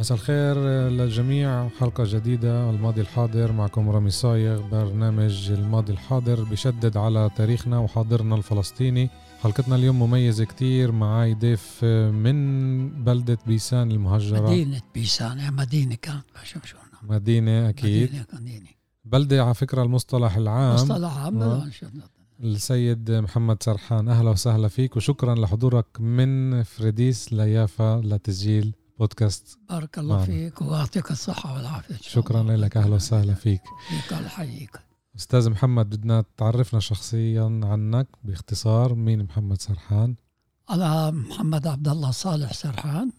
مساء الخير للجميع. حلقة جديدة الماضي الحاضر معكم رامي صايغ برنامج الماضي الحاضر بشدد على تاريخنا وحاضرنا الفلسطيني. حلقتنا اليوم مميزة كتير معي ضيف من بلدة بيسان المهجرة. مدينة بيسان يعني مدينة كانت مدينة أكيد. مدينة مدينة. بلدة على فكرة المصطلح العام. مصطلح عام آه. السيد محمد سرحان أهلا وسهلا فيك وشكرا لحضورك من فريديس ليافا لتسجيل بودكاست بارك الله معنا. فيك ويعطيك الصحة والعافية شكرا لك. أهلا وسهلا فيك. فيك الله يحييك أستاذ محمد بدنا تعرفنا شخصيا عنك باختصار. مين محمد سرحان؟ أنا محمد عبد الله صالح سرحان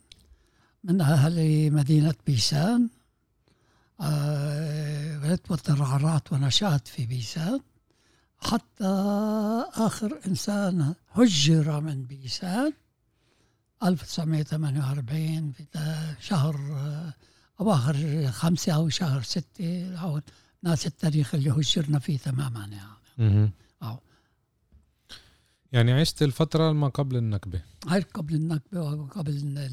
من أهل مدينة بيسان. ولدت والترعرات ونشأت في بيسان. حتى آخر إنسان هجر من بيسان. 1948 في شهر أواخر خمسة أو شهر ستة أو ناس التاريخ اللي هجرنا فيه تماما يعني. أو. يعني عشت الفترة ما قبل النكبة. هاي قبل النكبة وقبل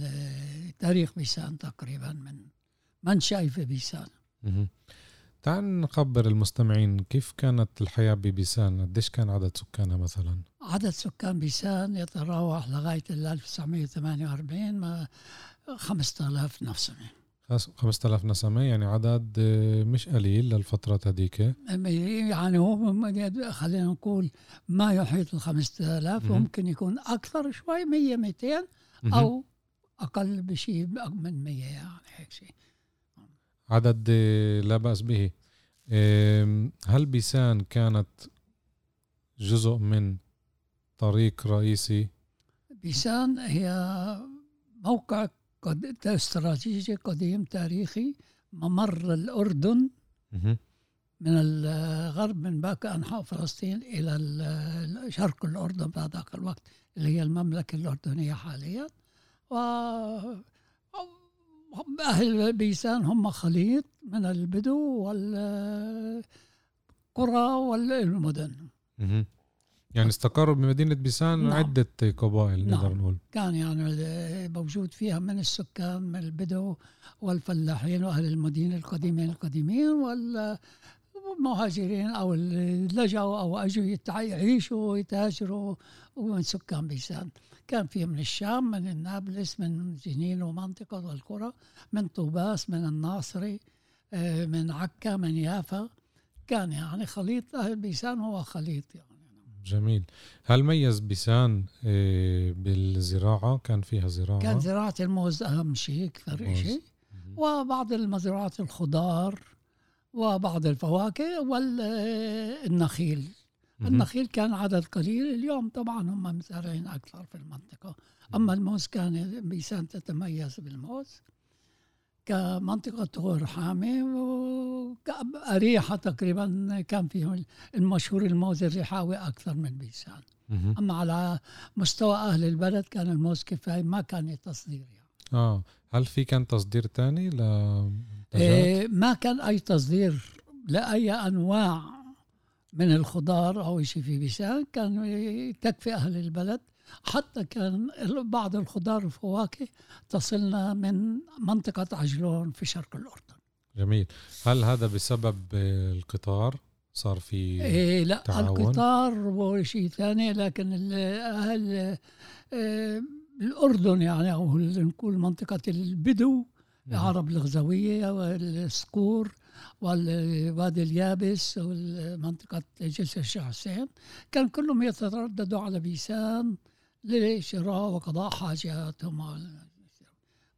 تاريخ بيسان تقريبا من منشأي في بيسان. تعال نخبر المستمعين كيف كانت الحياة ببيسان قديش كان عدد سكانها مثلا؟ عدد سكان بيسان يتراوح لغاية 1948 ما 5000 نسمة 5000 نسمة يعني عدد آه، مش قليل للفترة هذيك. يعني هو خلينا نقول ما يحيط ال 5000 ممكن يكون أكثر شوي 100 200 أو أقل بشيء من 100 يعني هيك شيء عدد لا بأس به. هل بيسان كانت جزء من طريق رئيسي؟ بيسان هي موقع استراتيجي قديم تاريخي ممر الأردن من الغرب من باقي أنحاء فلسطين إلى شرق الأردن في ذاك الوقت اللي هي المملكة الأردنية حاليا. و أهل بيسان هم خليط من البدو والقرى والمدن يعني استقروا بمدينة بيسان نعم. عدة قبائل نقدر نعم. نقول كان يعني موجود فيها من السكان من البدو والفلاحين وأهل المدينة القديمين القديمين والمهاجرين أو اللي لجوا أو أجوا يعيشوا ويتاجروا ومن سكان بيسان كان في من الشام من النابلس من جنين ومنطقة والقرى من طوباس من الناصري آه، من عكا من يافا. كان يعني خليط أهل بيسان هو خليط يعني. جميل. هل ميز بيسان آه، بالزراعة؟ كان فيها زراعة؟ كان زراعة الموز أهم شيء أكثر شيء وبعض المزروعات الخضار وبعض الفواكه والنخيل النخيل كان عدد قليل اليوم طبعا هم مزارعين أكثر في المنطقة. أما الموز كان بيسان تتميز بالموز كمنطقة طور حامي وأريحة تقريبا كان فيهم المشهور الموز الريحاوي أكثر من بيسان أما على مستوى أهل البلد كان الموز كفاية ما كان تصدير يعني. آه. هل في كان تصدير تاني ل إيه ما كان أي تصدير لأي أنواع من الخضار أو شيء في بيسان كان تكفي أهل البلد. حتى كان بعض الخضار والفواكه تصلنا من منطقة عجلون في شرق الأردن. جميل. هل هذا بسبب القطار؟ صار في إيه لا تعاون؟ القطار هو شيء ثاني لكن أهل آه، الأردن يعني أو نقول منطقة البدو العرب الغزوية والصقور والوادي اليابس ومنطقة جسر الشيخ حسين. كان كلهم يترددوا على بيسان لشراء وقضاء حاجاتهم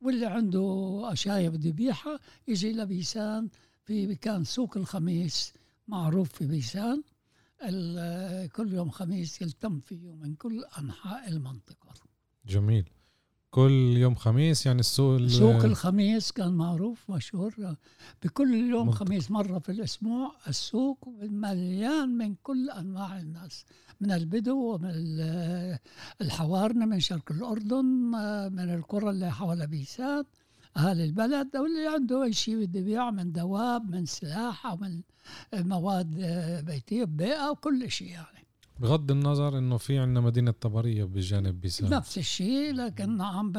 واللي عنده أشياء بده يبيعها يجي لبيسان في كان سوق الخميس معروف في بيسان. كل يوم خميس يلتم فيه من كل أنحاء المنطقة. جميل. كل يوم خميس يعني السوق ال- سوق الخميس كان معروف مشهور بكل يوم منطقي. خميس مرة في الأسبوع السوق مليان من كل أنواع الناس من البدو ومن ال- الحوارنة من شرق الأردن من القرى اللي حول بيسان أهل البلد أو اللي عنده أي شيء بده يبيع من دواب من سلاح أو من مواد بيتية بيئة وكل شيء يعني بغض النظر إنه في عندنا مدينة طبرية بجانب بيسان. نفس الشيء لكن نعم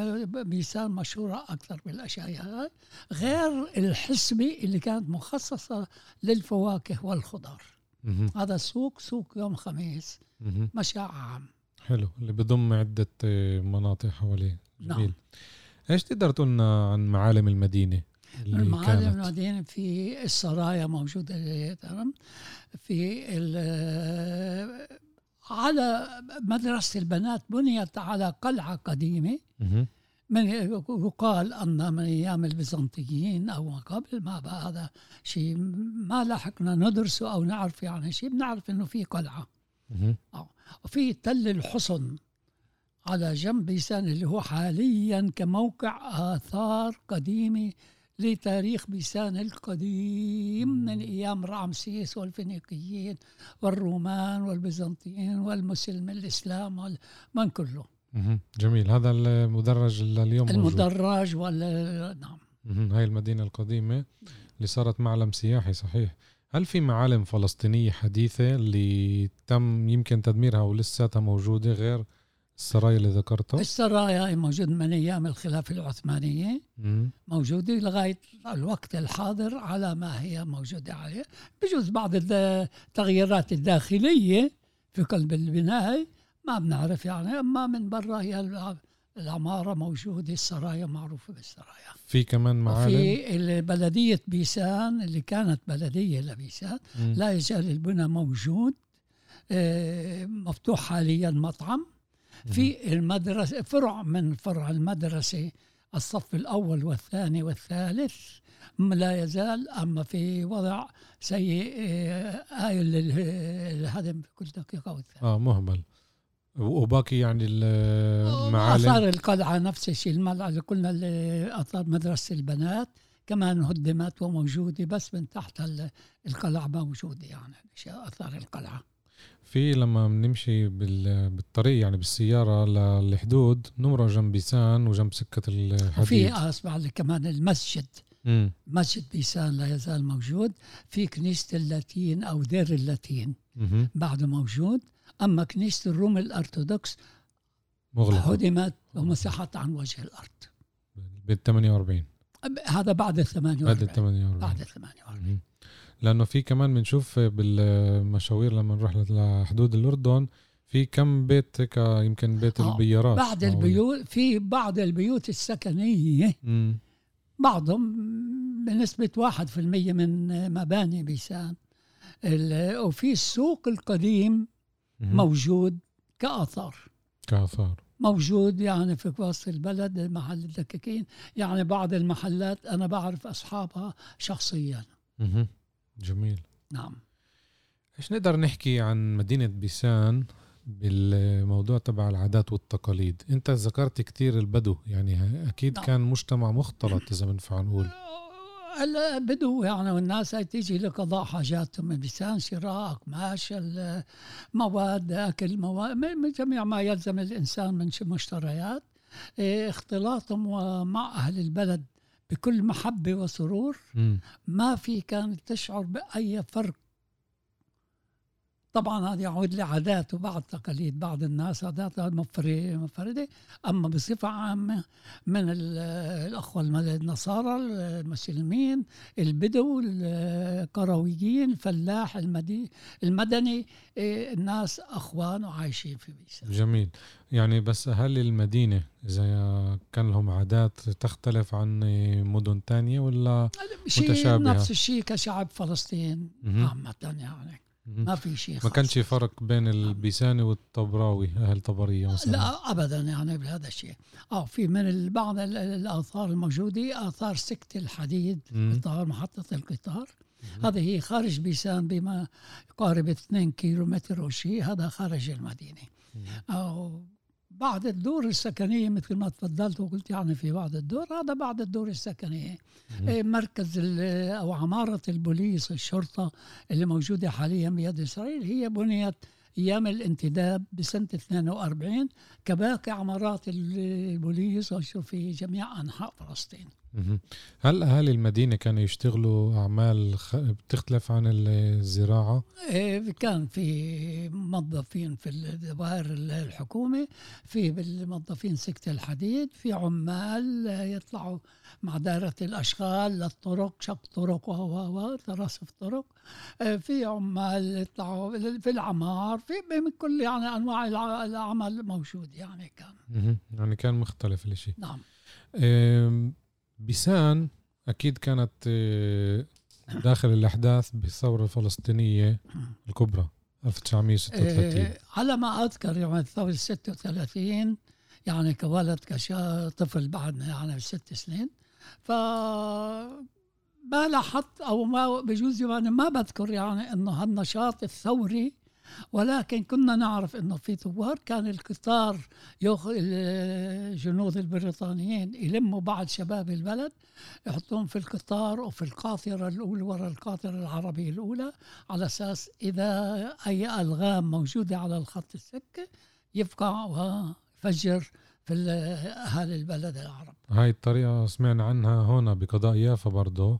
بيسان مشهورة أكثر بالأشياء هاي. غير الحسبة اللي كانت مخصصة للفواكه والخضار. مهم. هذا السوق سوق يوم خميس. مشاع عام. حلو اللي بضم عدة آه، مناطق حواليه. نعم. جميل. إيش تقدر تقولنا عن معالم المدينة اللي المعالم كانت؟ المدينة في السرايا موجودة في ال- على مدرسة البنات بنيت على قلعة قديمة. من يقال أن من أيام البيزنطيين أو ما قبل ما بقى هذا شيء ما لحقنا ندرسه أو نعرف يعني شيء بنعرف إنه في قلعة. وفي تل الحصن على جنب بيسان اللي هو حاليا كموقع آثار قديمة لتاريخ بيسان القديم من أيام رامسيس والفينيقيين والرومان والبيزنطيين والمسلم الإسلام وال- من كله. جميل هذا المدرج موجود. المدرج ولا نعم. هاي المدينة القديمة اللي صارت معلم سياحي صحيح هل في معالم فلسطينية حديثة اللي تم يمكن تدميرها ولساتها موجودة غير السرايا اللي ذكرتها؟ السرايا موجود من أيام الخلافة العثمانية مهم. موجودة لغاية الوقت الحاضر على ما هي موجودة عليه بجوز بعض التغييرات الداخلية في قلب البناء ما بنعرف يعني أما من برا هي الع- العمارة موجودة السرايا معروفة بالسرايا في كمان معالم وفي بلدية بيسان اللي كانت بلدية لبيسان. لا يزال البنى موجود آه، مفتوح حاليا مطعم في المدرسة فرع من فرع المدرسة الصف الأول والثاني والثالث لا يزال أما في وضع سيء آه، الهدم في كل دقيقة والثانية آه مهمل. وباقي يعني المعالم آثار القلعة نفس الشيء الملعب اللي قلنا اللي آثار مدرسة البنات كمان هدمت وموجودة بس من تحت ال- القلعة موجودة يعني أشياء آثار القلعة. في لما بنمشي بال- بالطريق يعني بالسيارة للحدود نمرق جنب بيسان وجنب سكة الحديد. وفي أسمع لي كمان المسجد. مم. مسجد بيسان لا يزال موجود. في كنيسة اللاتين أو دير اللاتين مهم. بعده موجود. أما كنيسة الروم الأرثوذكس مغلقة. هدمت ومسحت عن وجه الأرض. بال 48 هذا بعد ال بعد ال 48 48 بعد ال 48 مهم. لأنه في كمان بنشوف بالمشاوير لما نروح لحدود الأردن في كم بيت هيك يمكن بيت آه، البيارات بعد معقولة. البيوت في بعض البيوت السكنية مم. بعضهم في المية من مباني بيسان وفي السوق القديم. موجود كآثار كآثار موجود يعني في وسط البلد محل الدكاكين يعني بعض المحلات أنا بعرف أصحابها شخصيا مهم. جميل. نعم. إيش نقدر نحكي عن مدينة بيسان بالموضوع تبع العادات والتقاليد؟ أنت ذكرت كتير البدو يعني أكيد نعم. كان مجتمع مختلط إذا بنفع نقول. البدو يعني والناس هاي تيجي لقضاء حاجاتهم من لسان شراء قماش مواد أكل مواد من جميع ما يلزم الإنسان من مشتريات إيه، اختلاطهم مع أهل البلد. بكل محبة وسرور. ما في كانت تشعر بأي فرق طبعا هذا يعود لعادات وبعض تقاليد بعض الناس عاداتها مفر- منفردة أما بصفة عامة من ال- الأخوة النصارى المسلمين البدو القرويين الفلاح المدي المدني إيه، الناس أخوان وعايشين في بيسا جميل يعني بس هل المدينة إذا كان لهم عادات تختلف عن مدن تانية ولا متشابهة. نفس الشيء كشعب فلسطين. عامة يعني. ما في شيء ما. كانش فرق بين البيساني والطبراوي أهل طبرية مثلا لا ابدا يعني بهذا الشيء آه في من بعض ال- الآثار الموجودة آثار سكه الحديد. قطار محطة القطار هذه هي خارج بيسان بما يقارب 2 كيلو متر أو شيء هذا خارج المدينة. أو بعد الدور السكنية مثل ما تفضلت وقلت يعني في بعض الدور هذا بعد الدور السكنية إيه، مركز أو عمارة البوليس الشرطة اللي موجودة حاليا بيد إسرائيل هي بنيت أيام الانتداب بسنة 42 كباقي عمارات البوليس في جميع أنحاء فلسطين. هل أهالي المدينة كانوا يشتغلوا أعمال بتختلف عن الزراعة؟ إيه كان في موظفين في الدوائر الحكومة في بالموظفين سكة الحديد في عمال يطلعوا مع دائرة الأشغال للطرق شق طرق و ترصف طرق. إيه، في عمال يطلعوا في العمار في من كل يعني أنواع العمل موجود يعني كان. يعني كان مختلف الشيء نعم. بيسان أكيد كانت آه، داخل الأحداث بالثورة الفلسطينية الكبرى 1936 إيه على ما أذكر يوم الثورة 36 يعني كولد كطفل بعدنا يعني ست سنين. ف ما لاحظت أو ما بجوز يعني ما بذكر يعني إنه هالنشاط الثوري ولكن كنا نعرف إنه في ثوار كان القطار ياخذ الجنود البريطانيين يلموا بعض شباب البلد يحطون في القطار وفي القاطرة الأولى وراء القاطرة العربية الأولى على أساس إذا أي ألغام موجودة على الخط السكه يفقع ويفجر في اهالي البلد العرب. هاي الطريقة سمعنا عنها هنا بقضاء يافا برضه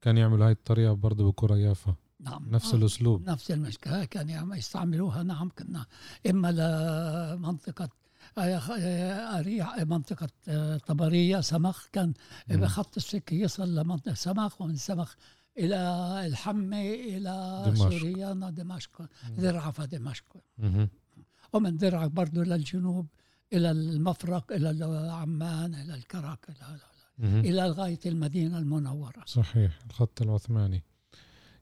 كان يعملوا هاي الطريقة برضه بكرة يافا. نعم. نفس الأسلوب. نفس المشكلة. كان يعني يستعملوها. نعم كنا إما لمنطقة أريح منطقة طبرية سمخ. كان بخط السكة يصل لمنطقة سمخ ومن سمخ إلى الحمة إلى دمشق. سوريا دمشق درعا دمشق. ومن درعا برضه للجنوب إلى المفرق إلى عمان إلى الكرك إلى, إلى غاية المدينة المنورة. صحيح. الخط العثماني.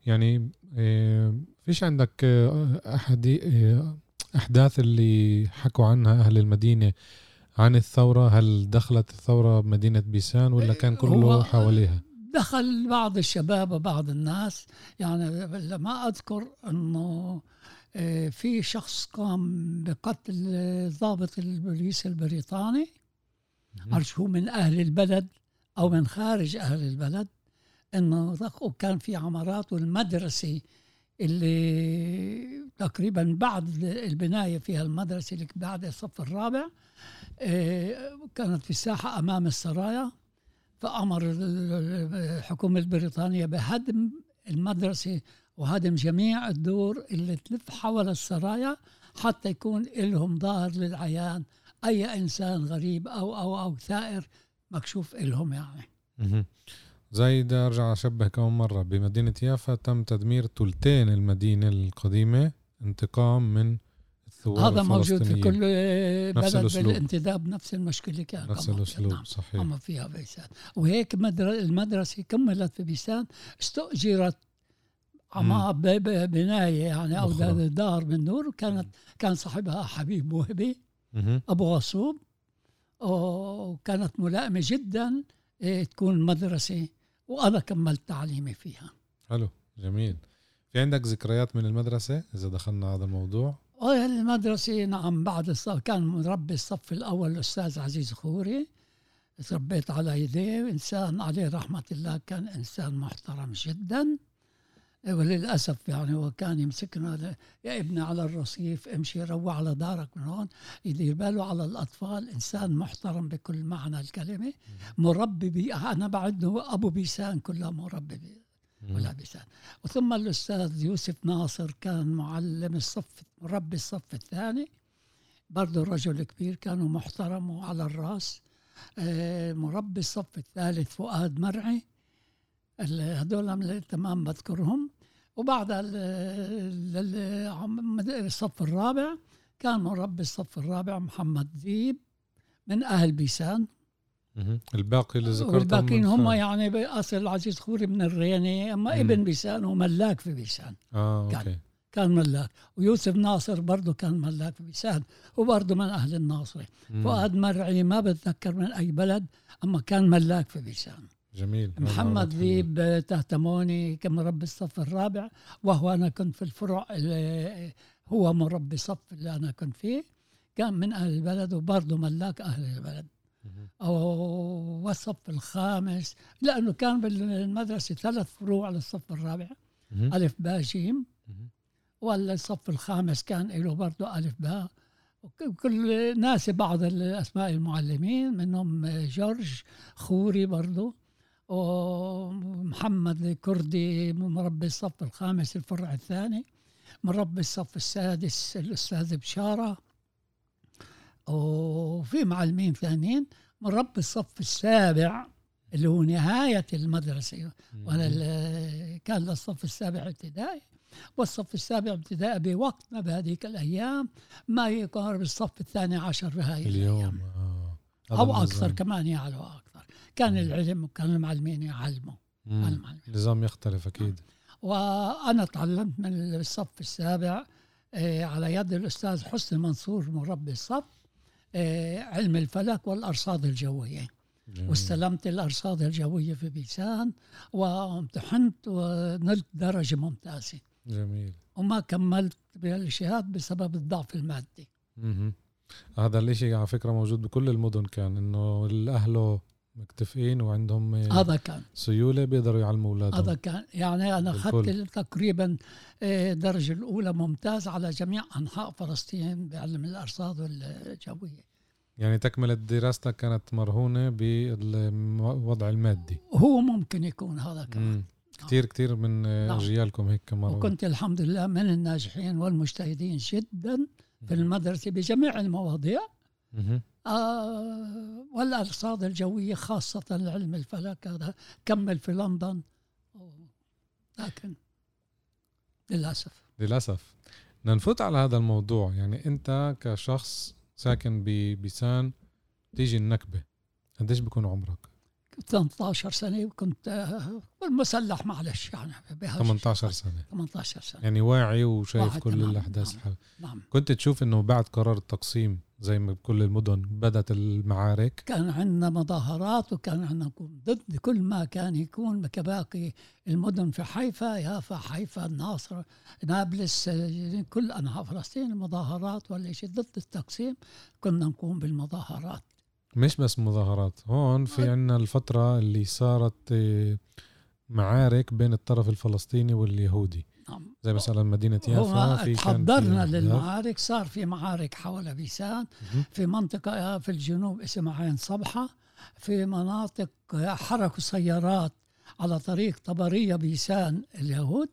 يعني آه، فيش عندك آه، أحد آه، أحداث اللي حكوا عنها أهل المدينة عن الثورة؟ هل دخلت الثورة بمدينة بيسان ولا كان كله حواليها؟ دخل بعض الشباب وبعض الناس. يعني لما أذكر أنه في شخص قام بقتل ضابط البوليس البريطاني. هو من أهل البلد أو من خارج أهل البلد. إنه وكان في عمارات والمدرسة اللي تقريبا بعد البناية فيها المدرسة اللي بعد الصف الرابع آه، كانت في الساحة أمام السرايا فأمر الحكومة البريطانية بهدم المدرسة وهدم جميع الدور اللي تلف حول السرايا حتى يكون لهم ظاهر للعيان أي إنسان غريب أو أو أو ثائر مكشوف لهم يعني. زي ده أرجع أشبه كمان مرة. بمدينة يافا تم تدمير ثلثين المدينة القديمة انتقام من الثوار هذا موجود في كل بلد بالانتداب نفس المشكلة كان. نفس الأسلوب نعم. صحيح. اما فيها بيسان وهيك المدرسة كملت في بيسان استؤجرت عما بناية يعني أو دار من نور. وكانت كان صاحبها حبيب وهبي أبو غصوب. وكانت ملائمة جدا إيه، تكون مدرسة وأنا كملت تعليمي فيها. حلو جميل. في عندك ذكريات من المدرسة إذا دخلنا هذا الموضوع؟ آه المدرسة نعم بعد الصف كان مربي الصف الأول الأستاذ عزيز خوري. تربيت على يديه إنسان عليه رحمة الله كان إنسان محترم جدا. وللأسف يعني هو كان يمسكنا يا ابني على الرصيف امشي روح على دارك من هون يدير باله على الأطفال. إنسان محترم بكل معنى الكلمة. مربي بي أنا بعده أبو بيسان كلها مربي بي ولا بيسان. وثم الأستاذ يوسف ناصر كان معلم الصف مربي الصف الثاني. برضه رجل كبير كان محترم وعلى الرأس. آه، مربي الصف الثالث فؤاد مرعي. هذول تمام بذكرهم. وبعد الصف الرابع كان مربي الصف الرابع محمد ذيب من أهل بيسان. الباقي اللي ذكرتهم والباقيين هم يعني بأصل عزيز خوري من الريني أما مم. ابن بيسان وملاك في بيسان. آه كان أوكي. كان ملاك. ويوسف ناصر برضه كان ملاك في بيسان وبرضه من أهل الناصري فؤاد مرعي ما بتذكر من أي بلد أما كان ملاك في بيسان. جميل. محمد ذيب تهتموني كمربي الصف الرابع وهو أنا كنت في الفرع هو مربي صف اللي أنا كنت فيه. كان من أهل البلد وبرضه ملاك أهل البلد. مهم. والصف الخامس لأنه كان بالمدرسة ثلاث فروع للصف الرابع. ألف باء جيم. مهم. والصف الخامس كان له برضه ألف باء. وكل ناس بعض الأسماء المعلمين منهم جورج خوري برضه. ومحمد الكردي مربي الصف الخامس الفرع الثاني مربي الصف السادس الأستاذ بشارة وفي معلمين ثانيين مربي الصف السابع اللي هو نهاية المدرسة وأنا كان للصف السابع ابتدائي والصف السابع ابتدائي بوقتنا بهذيك الأيام ما يقارب الصف الثاني عشر في هاي اليوم الأيام آه. هذا أو. أكثر كمان يعلو أكثر كان. العلم وكان المعلمين يعلموا. النظام يختلف أكيد وأنا تعلمت من الصف السابع آه، على يد الأستاذ حسني منصور مربي الصف آه، علم الفلك والأرصاد الجوية جميل. واستلمت الأرصاد الجوية في بيسان وامتحنت ونلت درجة ممتازة جميل وما كملت بالشهاد بسبب الضعف المادي مهم. هذا الإشي على فكرة موجود بكل المدن كان إنه الاهله مكتفئين وعندهم هذا كان. سيولة بيقدروا يعلموا أولادهم. هذا كان. يعني أنا بالكل. أخذت تقريبا آه، الدرجة الأولى ممتاز على جميع أنحاء فلسطين بعلم الأرصاد والجوية. يعني تكملة دراستك كانت مرهونة بالوضع المادي. وهو ممكن يكون هذا كمان. كتير كتير من نعم. أجيالكم هيك كمان وكنت الحمد لله من الناجحين والمجتهدين جدا في المدرسة بجميع المواضيع. آه والأرصاد الجوية خاصة علم الفلك هذا كمل في لندن. لكن للأسف. للأسف. بدنا نفوت على هذا الموضوع. يعني أنت كشخص ساكن ببيسان تيجي النكبة. قديش بيكون عمرك؟ كنت 18 سنة وكنت آه والمسلح معلش يعني بهالشي. 18 سنة. 18 سنة. يعني واعي وشايف كل تمام، الأحداث نعم. نعم. كنت تشوف إنه بعد قرار التقسيم زي ما بكل المدن بدت المعارك. كان عندنا مظاهرات وكان عندنا ضد كل ما كان يكون كباقي المدن في حيفا يافا حيفا الناصر نابلس كل أنحاء فلسطين المظاهرات ولا شيء ضد التقسيم كنا نقوم بالمظاهرات. مش بس مظاهرات هون في عنا الفترة اللي صارت آه، معارك بين الطرف الفلسطيني واليهودي. نعم زي مثلا مدينة يافا في كان في تحضرنا. للمعارك صار في معارك حول بيسان. في منطقة في الجنوب اسمها عين صبحة في مناطق حركوا سيارات على طريق طبرية بيسان اليهود.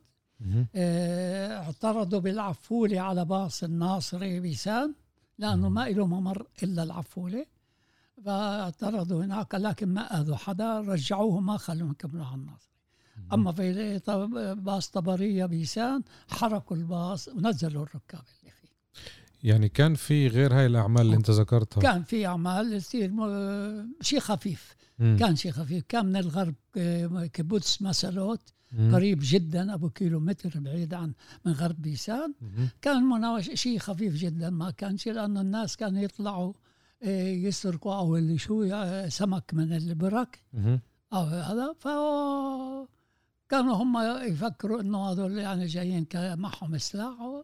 آه، اعترضوا بالعفولة على باص الناصري بيسان لأنه ما له ممر إلا العفولة فاعترضوا هناك لكن ما أذوا حدا رجعوه ما خلوهم يكملوا على الناصري أما في باص طبرية بيسان حركوا الباص ونزلوا الركاب اللي فيه. يعني كان في غير هاي الأعمال اللي أنت ذكرتها؟ كان في أعمال يصير م- شيء خفيف. مم. كان شيء خفيف. كان من الغرب ك- كيبوتس مسلوت مم. قريب جدا أبو كيلو متر بعيد عن من غرب بيسان. مهم. كان مناوش شيء خفيف جدا. ما كان شيء لأنه الناس كانوا يطلعوا آه، يسرقوا أو اللي شو آه، سمك من البرك. أو هذا. ف كانوا هم يفكروا إنه هذول يعني جايين معهم سلاح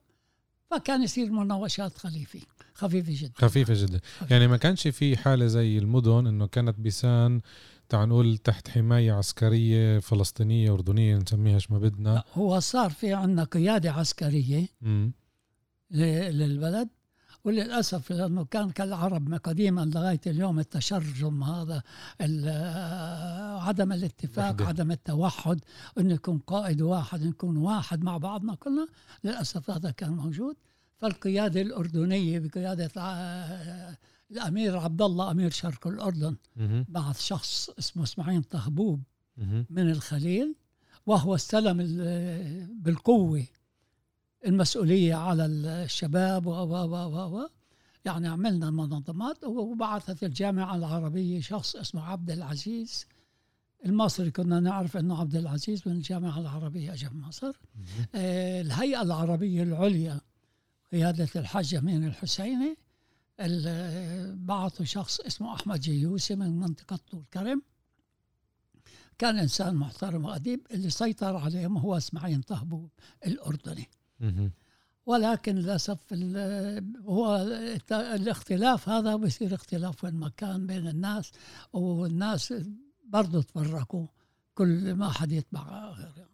فكان يصير مناوشات خفيفه خفيفة جدا. خفيفة جدا. يعني ما كانش في حالة زي المدن إنه كانت بيسان تعال نقول تحت حماية عسكرية فلسطينية أردنية نسميها ما بدنا. هو صار في عندنا قيادة عسكرية. ل- للبلد وللأسف لأنه كان كالعرب ما قديما لغاية اليوم التشرذم هذا ال- عدم الاتفاق وحدة. عدم التوحد انه يكون قائد واحد نكون واحد مع بعضنا كلنا للأسف هذا كان موجود فالقيادة الأردنية بقيادة ع- الأمير عبد الله أمير شرق الأردن مهم. بعث شخص اسمه إسماعيل طهبوب. من الخليل وهو استلم ال- بالقوة المسؤولية على الشباب و و و و و يعني عملنا المنظمات وبعثت الجامعة العربية شخص اسمه عبد العزيز المصري كنا نعرف أنه عبد العزيز من الجامعة العربية اجى مصر. آه، الهيئة العربية العليا قيادة الحاج أمين الحسيني ال- بعثوا شخص اسمه أحمد جيوسي من منطقة طول كرم كان إنسان محترم وأديب اللي سيطر عليهم هو إسماعيل طهبوب الأردني مهم. ولكن للأسف ال- هو الاختلاف هذا بصير اختلاف وين ما كان بين الناس والناس برضه تفرقوا كل ما حد يتبع غير يعني.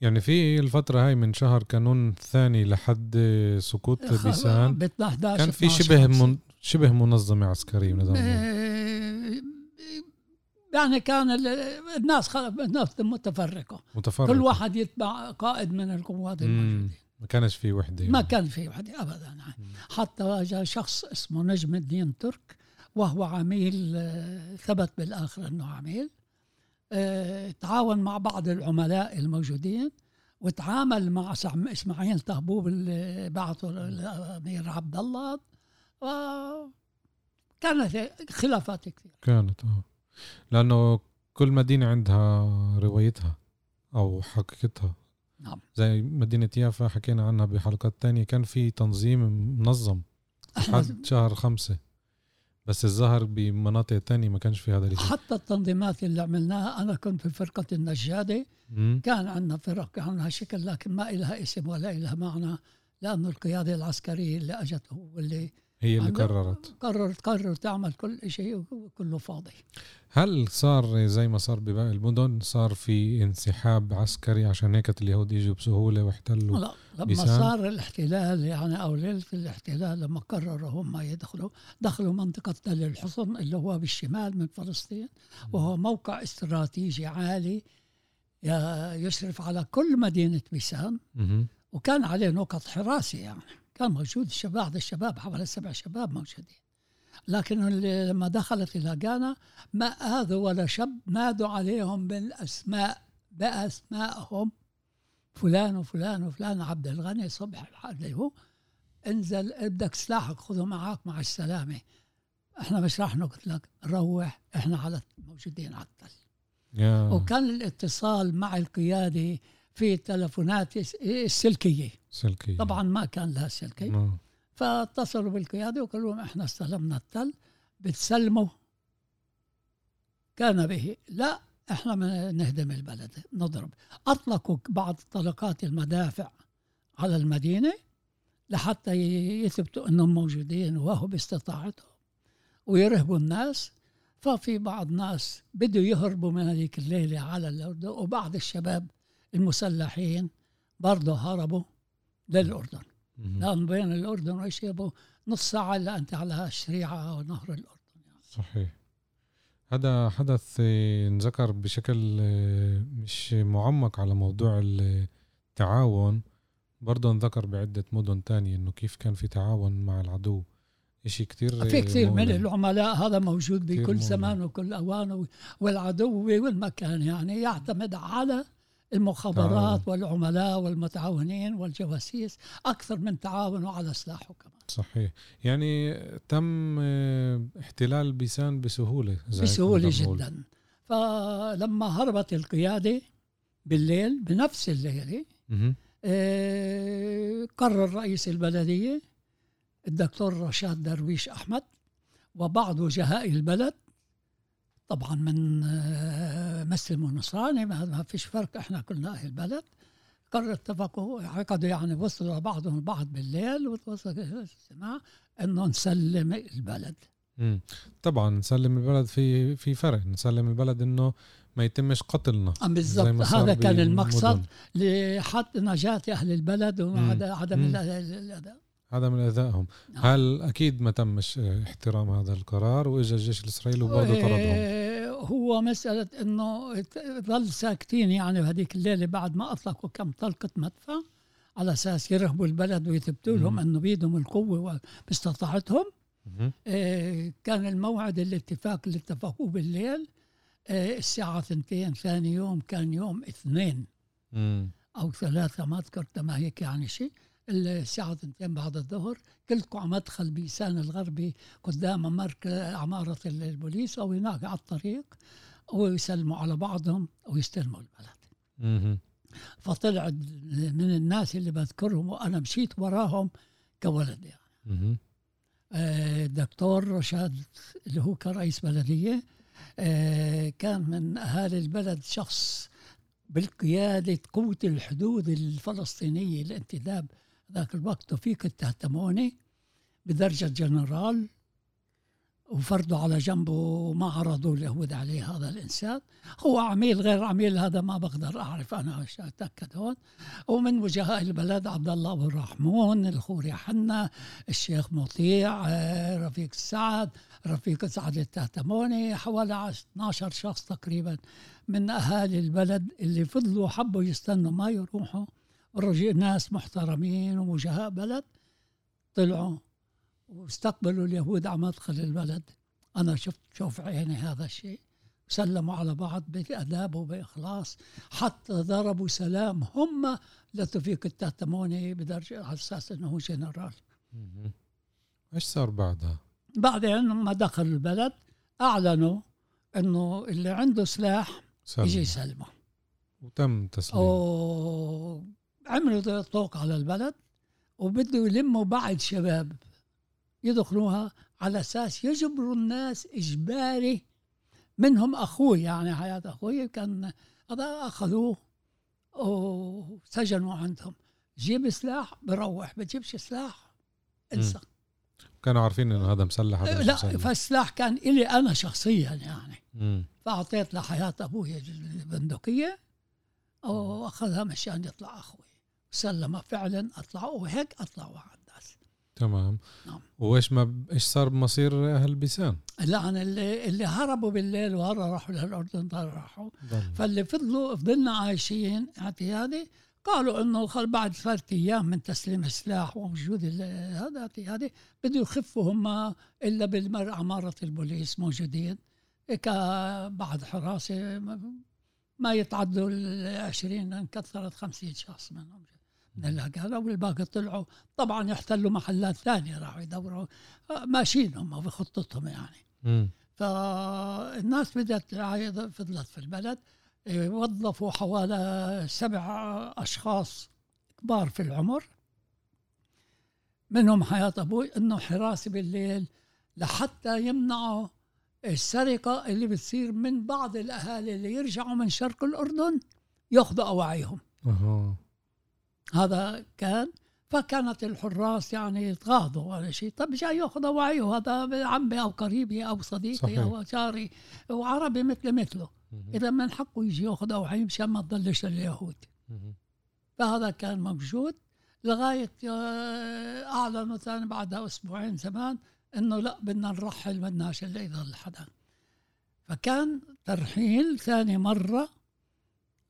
يعني في الفترة هاي من شهر كانون ثاني لحد سقوط بيسان ب 11 كان في 12 شبه. من شبه منظمة عسكرية. آه، يعني كان ال- الناس الناس متفرقة متفرق كل واحد يتبع قائد من القوات. الموجودين ما كانش في وحدة ما كان في واحد ابدا حتى جاء شخص اسمه نجم الدين ترك وهو عميل آه، ثبت بالآخر إنه عميل. آه، تعاون مع بعض العملاء الموجودين وتعامل مع إسماعيل طهبوب اللي بعثه الامير عبد الله. وكانت خلافات كثير كانت آه. لأنه كل مدينة عندها روايتها أو حقيقتها. نعم. زي مدينة يافا حكينا عنها بحلقات تانية. كان في تنظيم منظم لحد شهر خمسة. بس الظهر بمناطق تانية ما كانش في هذا الشيء حتى التنظيمات اللي عملناها أنا كنت في فرقة النجادة مم. كان عندنا فرق عندها شكل لكن ما إلها اسم ولا إلها معنى لأنه القيادة العسكرية اللي أجت هو اللي هي اللي قررت. قررت قرر تعمل كل شيء وكله فاضي. هل صار زي ما صار بباقي المدن؟ صار في انسحاب عسكري عشان هيك اليهود يجوا بسهولة واحتلوا لا لما بيسان؟ صار الاحتلال يعني أو ليلة الاحتلال لما قرروا هم يدخلوا دخلوا منطقة تل الحصن اللي هو بالشمال من فلسطين وهو موقع استراتيجي عالي يا- يشرف على كل مدينة بيسان. وكان عليه نقط حراسة يعني. كان موجود الشباب بعض الشباب حوالي سبع شباب موجودين. لكن لما دخلت إلى غانا ما آذوا ولا شب نادوا عليهم بالأسماء بأسمائهم. فلان وفلان وفلان عبد الغني صبح اللي هو انزل بدك سلاحك خذه معك مع السلامة. إحنا مش راح نقتلك روح إحنا على موجودين على التل يا. وكان الاتصال مع القيادة في تلفونات الس- السلكية. سلكي طبعا ما كان لها سلكي آه. فاتصلوا بالقيادة وقالوا لهم إحنا استلمنا التل بتسلموا. كان به لا إحنا نهدم البلد نضرب. أطلقوا بعض طلقات المدافع على المدينة لحتى يثبتوا إنهم موجودين وهو باستطاعتهم ويرهبوا الناس. ففي بعض ناس بدوا يهربوا من هذيك الليلة على الأردن وبعض الشباب المسلحين برضه هربوا للأردن. لأن بين الأردن يبقوا نص ساعة إلا أنت على الشريعة أو نهر الأردن يعني. صحيح هذا حدث آه، انذكر بشكل آه، مش معمق على موضوع التعاون برضه انذكر بعدة مدن تانية إنه كيف كان في تعاون مع العدو إشي كتير في كثير من. العملاء هذا موجود بكل. زمان وكل أوان و- والعدو بكل مكان يعني يعتمد على المخابرات تعاون. والعملاء والمتعاونين والجواسيس أكثر من تعاونه على سلاحه كمان صحيح يعني تم آه، احتلال بيسان بسهولة زي بسهولة. جدا فلما هربت القيادة بالليل بنفس الليلة. آه، قرر رئيس البلدية الدكتور رشاد درويش أحمد وبعض وجهاء البلد طبعا من آه، مسلم ونصراني ما فيش فرق إحنا كلنا أهل البلد. قرر اتفقوا عقدوا يعني وصلوا بعضهم البعض بالليل وتوصل الاجتماع إنه نسلم البلد. مم. طبعا نسلم البلد في في فرق. نسلم البلد إنه ما يتمش قتلنا. ما بالضبط هذا كان. المقصد لحد نجاة أهل البلد وعدم عدم هذا من أذائهم نعم. هل أكيد ما تمش احترام هذا القرار وإجا الجيش الإسرائيلي وبرضه طردهم آه، هو مسألة إنه ت- ظل ساكتين يعني بهذيك الليلة بعد ما أطلقوا كم طلقة مدفع على أساس يرهبوا البلد ويثبتوا لهم. إنه بيدهم القوة باستطاعتهم. آه، كان الموعد الاتفاق اللي اتفقوه بالليل آه، الساعة ثنتين ثاني يوم كان يوم اثنين مم. أو ثلاثة ما ذكرت ما هيك يعني شيء الساعة ثنتين بعد الظهر كلكم على مدخل بيسان الغربي قدام ممر عمارة البوليس أو هناك على الطريق ويسلموا على بعضهم ويستلموا البلد مهم. فطلع من الناس اللي بذكرهم وأنا مشيت وراهم كولد يعني مهم. آه، الدكتور رشاد اللي هو كان رئيس بلدية آه، كان من أهالي البلد شخص بالقيادة قوة الحدود الفلسطينية الانتداب ذاك الوقت توفيق التهتموني بدرجة جنرال وفردوا على جنبه وما عرضوا اليهود عليه هذا الإنسان. هو عميل غير عميل هذا ما بقدر أعرف أنا أتأكد هون. ومن وجهاء البلد عبد الله أبو الرحمون الخوري حنا الشيخ مطيع آه، رفيق السعد رفيق سعد التهتموني حوالي 12 شخص تقريبا من أهالي البلد اللي فضلوا حبوا يستنوا ما يروحوا. الرجل ناس محترمين ووجهاء بلد طلعوا واستقبلوا اليهود على مدخل البلد. أنا شفت شوف عيني هذا الشيء. سلموا على بعض بأداب وبإخلاص. حتى ضربوا سلام هم لتوفيق التهتموني بدرجة على أساس أنه جنرال. إيش صار بعدها؟ بعدين لما دخلوا البلد أعلنوا أنه اللي عنده سلاح سلم. يجي يسلمه. وتم تسليمه. وعملوا طوق على البلد وبده يلموا بعض شباب يدخلوها على أساس يجبروا الناس إجباري منهم أخوي يعني حياة أخوي كان هذا أخذوه وسجنوا عندهم. جيب سلاح بروح بتجيبش سلاح انسى. كانوا عارفين إنه هذا مسلح هذا لا فالسلاح كان إلي أنا شخصيا يعني. مم. فأعطيت لحياة أبوي البندقية وأخذها مشان يطلع أخوي. سلم فعلا أطلعوا وهيك أطلعوا تمام. نعم. وإيش ما إيش صار بمصير أهل بيسان؟ لا أنا اللي اللي هربوا بالليل وهربوا راحوا للأردن راحوا. فاللي فضلوا فضلنا عايشين اعتيادي قالوا إنه خل بعد ثلاث أيام من تسليم السلاح ووجود هذا اعتيادي بده يخفوا هم إلا بالعماره البوليس موجودين. بعد حراسة ما يتعدوا ال 20 انكثرت 50 شخص منهم. من الهجرة والباقي طلعوا طبعا يحتلوا محلات ثانية راحوا يدوروا. آه، ماشيين هم بخطتهم يعني. م. فالناس بدأت فضلت في البلد. آه، وظفوا حوالي سبع أشخاص كبار في العمر. منهم حياة أبوي إنه حراسة بالليل لحتى يمنعوا السرقة اللي بتصير من بعض الأهالي اللي يرجعوا من شرق الأردن ياخذوا أواعيهم أه. هذا كان فكانت الحراس يعني يتغاضوا ولا شيء. طب جاي يأخذ وعيه هذا عمي أو قريبي أو صديقي صحيح. أو جاري وعربي مثل مثله. إذا من حقه يجي يأخذ وعيه مشان ما تضلش اليهود. فهذا كان موجود لغاية آه، اعلنوا ثاني بعدها أسبوعين زمان إنه لا بدنا نرحل بدناش إلا يضل حدا فكان ترحيل ثاني مرة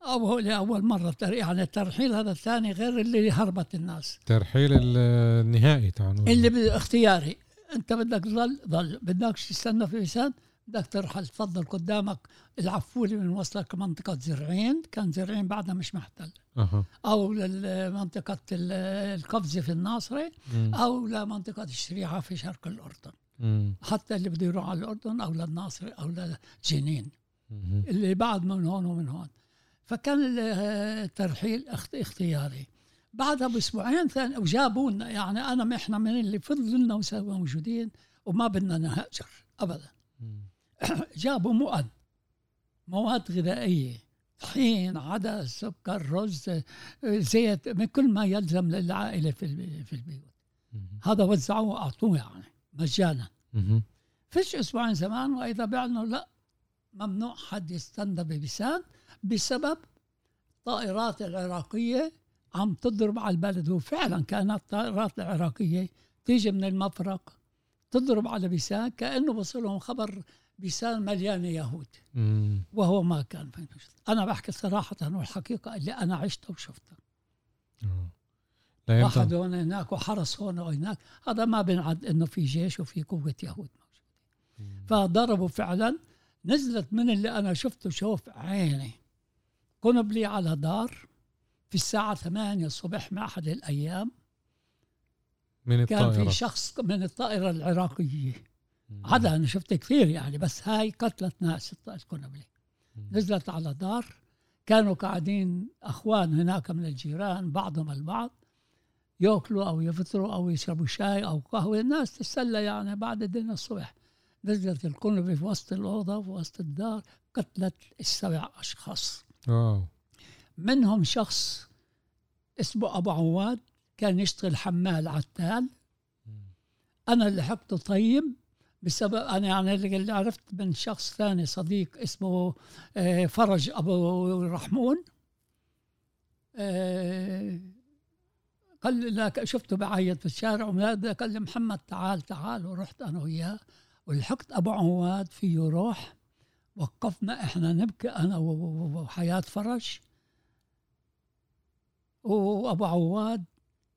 أو لأول مرة يعني الترحيل هذا الثاني غير اللي هربت الناس. ترحيل النهائي تعنون اللي اختياري أنت بدك تظل ظل. بدك تستنى في لسان؟ بدك ترحل. تفضل قدامك. العفولي من وصلك منطقة زرعين. كان زرعين بعدها مش محتل. أه. أو لمنطقة القفزة في الناصرة. م. أو لمنطقة الشريعة في شرق الأردن. م. حتى اللي بده يروح على الأردن أو للناصرة أو لجنين اللي بعد من هون ومن هون. فكان الترحيل اختياري. بعدها باسبوعين ثاني وجابونا يعني أنا إحنا من اللي فضلنا موجودين وما بدنا نهاجر ابدا. جابوا مواد مواد غذائية طحين عدس سكر رز زيت من كل ما يلزم للعائلة في في البيوت. هذا وزعوه أعطوه يعني مجانا. فيش أسبوعين زمان وإذا بيعلنوا لا ممنوع حد يستنى ببسان بسبب الطائرات العراقية عم تضرب على البلد. وفعلا كانت الطائرات العراقية تيجي من المفرق تضرب على بيسان كأنه بصلهم خبر بيسان مليانة يهود مم. وهو ما كان أنا بحكي صراحة والحقيقة اللي أنا عشتها وشفتها. لا واحد هون هناك وحرس هون وهناك. هذا ما بنعد إنه في جيش وفي قوة يهود موجودة. فضربوا فعلا. نزلت من اللي أنا شفته شوف عيني. قنبلي على دار في الساعة 8 الصبح مع أحد الأيام. من الطائرة كان في شخص من الطائرة العراقية. هذا أنا شفت كثير يعني بس هاي قتلت ناس القنبلة نزلت على دار. كانوا قاعدين أخوان هناك من الجيران بعضهم البعض يأكلوا أو يفطروا أو يشربوا شاي أو قهوة. الناس تتسلى يعني بعد الدين الصبح. نزلت القنبلة في وسط الأوضة في وسط الدار قتلت السبع أشخاص. أوه. منهم شخص اسمه أبو عواد كان يشتغل حمال عتال. أنا اللي حقته طيب بسبب أنا يعني اللي عرفت من شخص ثاني صديق اسمه آه، فرج أبو رحمون. آه، قال لك شفته بعيط في الشارع قال لي محمد تعال تعال ورحت أنا وياه ولحقت أبو عواد فيه روح. وقفنا إحنا نبكي أنا وحياة فرج. وأبو عواد